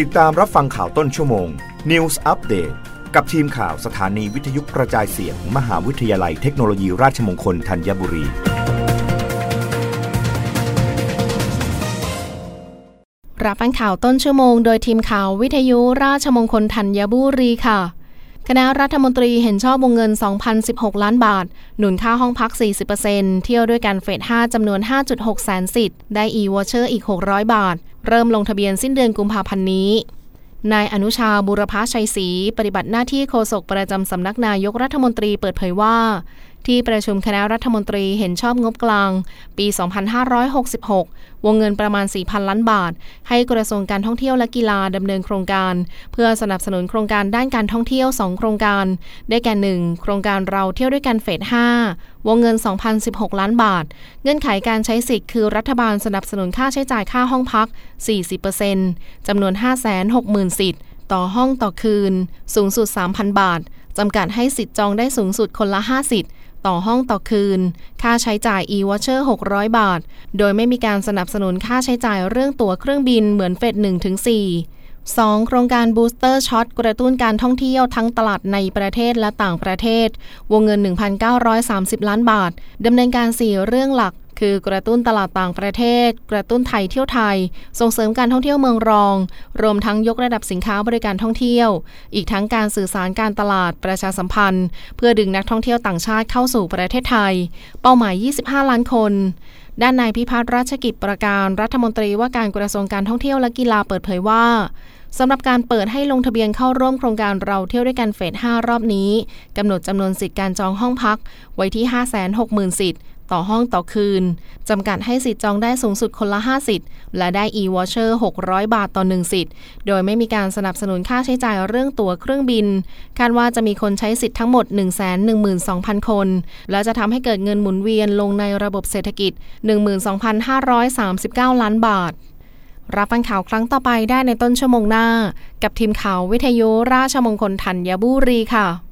ติดตามรับฟังข่าวต้นชั่วโมง News Update กับทีมข่าวสถานีวิทยุกระจายเสียงมมหาวิทยาลัยเทคโนโลยีราชมงคลธัญบุรี รับฟังข่าวต้นชั่วโมง โดยทีมข่าววิทยุราชมงคลธัญบุรีค่ะ คณะรัฐมนตรีเห็นชอบวงเงิน 2,016 ล้านบาท หนุนค่าห้องพัก 40%เที่ยวด้วยกันเฟส 5 จำนวน 5.6 แสนสิทธิ์ ได้ e-voucher อีก 600 บาท เริ่มลงทะเบียนสิ้นเดือนกุมภาพันธ์นี้ นายอนุชาบุรพชัยศรีปฏิบัติหน้าที่โฆษกประจำสำนักนายกรัฐมนตรีเปิดเผยว่า ที่ประชุมคณะรัฐมนตรีเห็นชอบงบกลาง ปี 2566 วงเงินประมาณ 4,000 ล้านบาท ให้กระทรวงการท่องเที่ยวและกีฬาดำเนินโครงการ เพื่อสนับสนุนโครงการด้านการท่องเที่ยว 2 โครงการ ได้แก่ 1 โครงการเราเที่ยวด้วยกันเฟส 5 วงเงิน 2,016 ล้านบาท เงื่อนไขการใช้สิทธิ์คือรัฐบาลสนับสนุนค่าใช้จ่ายค่าห้องพัก 40%จำนวน 560,000 สิทธิ์ ต่อห้องต่อคืน สูงสุด 3,000 บาทจำกัดให้สิทธิ์จองได้สูงสุดคนละ 5 สิทธิ์ ต่อห้องต่อคืน ค่าใช้จ่าย e-voucher 600 บาท โดยไม่มีการสนับสนุนค่าใช้จ่ายเรื่องตั๋วเครื่องบินเหมือนเฟส1ถึง4 2. โครงการ booster shot กระตุ้นการท่องเที่ยวทั้งตลาดในประเทศและต่างประเทศ วงเงิน 1,930 ล้านบาท ดำเนินการ 4 เรื่องหลัก คือกระตุ้นตลาดต่างประเทศ กระตุ้นไทยเที่ยวไทย ส่งเสริมการท่องเที่ยวเมืองรอง รวมทั้งยกระดับสินค้าบริการท่องเที่ยว อีกทั้งการสื่อสารการตลาดประชาสัมพันธ์ เพื่อดึงนักท่องเที่ยวต่างชาติเข้าสู่ประเทศไทย เป้าหมาย 25 ล้านคนด้านนายพิพัฒน์ราชกิจประการรัฐมนตรีว่าการกระทรวงการท่องเที่ยวและกีฬาเปิดเผยว่าสำหรับการเปิดให้ลงทะเบียนเข้าร่วมโครงการเราเที่ยวด้วยกันเฟส 5 รอบนี้ กำหนดจำนวนสิทธิ์การจองห้องพักไว้ที่ 560,000 สิทธิ์ ต่อห้องต่อคืน จำกัดให้สิทธิ์จองได้สูงสุดคนละ 5 สิทธิ์ และได้ e-voucher 600 บาทต่อ 1 สิทธิ์ โดยไม่มีการสนับสนุนค่าใช้จ่ายเรื่องตั๋วเครื่องบิน คาดว่าจะมีคนใช้สิทธิ์ทั้งหมด 112,000 คน และจะทำให้เกิดเงินหมุนเวียนลงในระบบเศรษฐกิจ 12,539 ล้านบาท รับฟังข่าวครั้งต่อไปได้ในต้นชั่วโมงหน้า กับทีมข่าววิทยุราชมงคลธัญบุรีค่ะ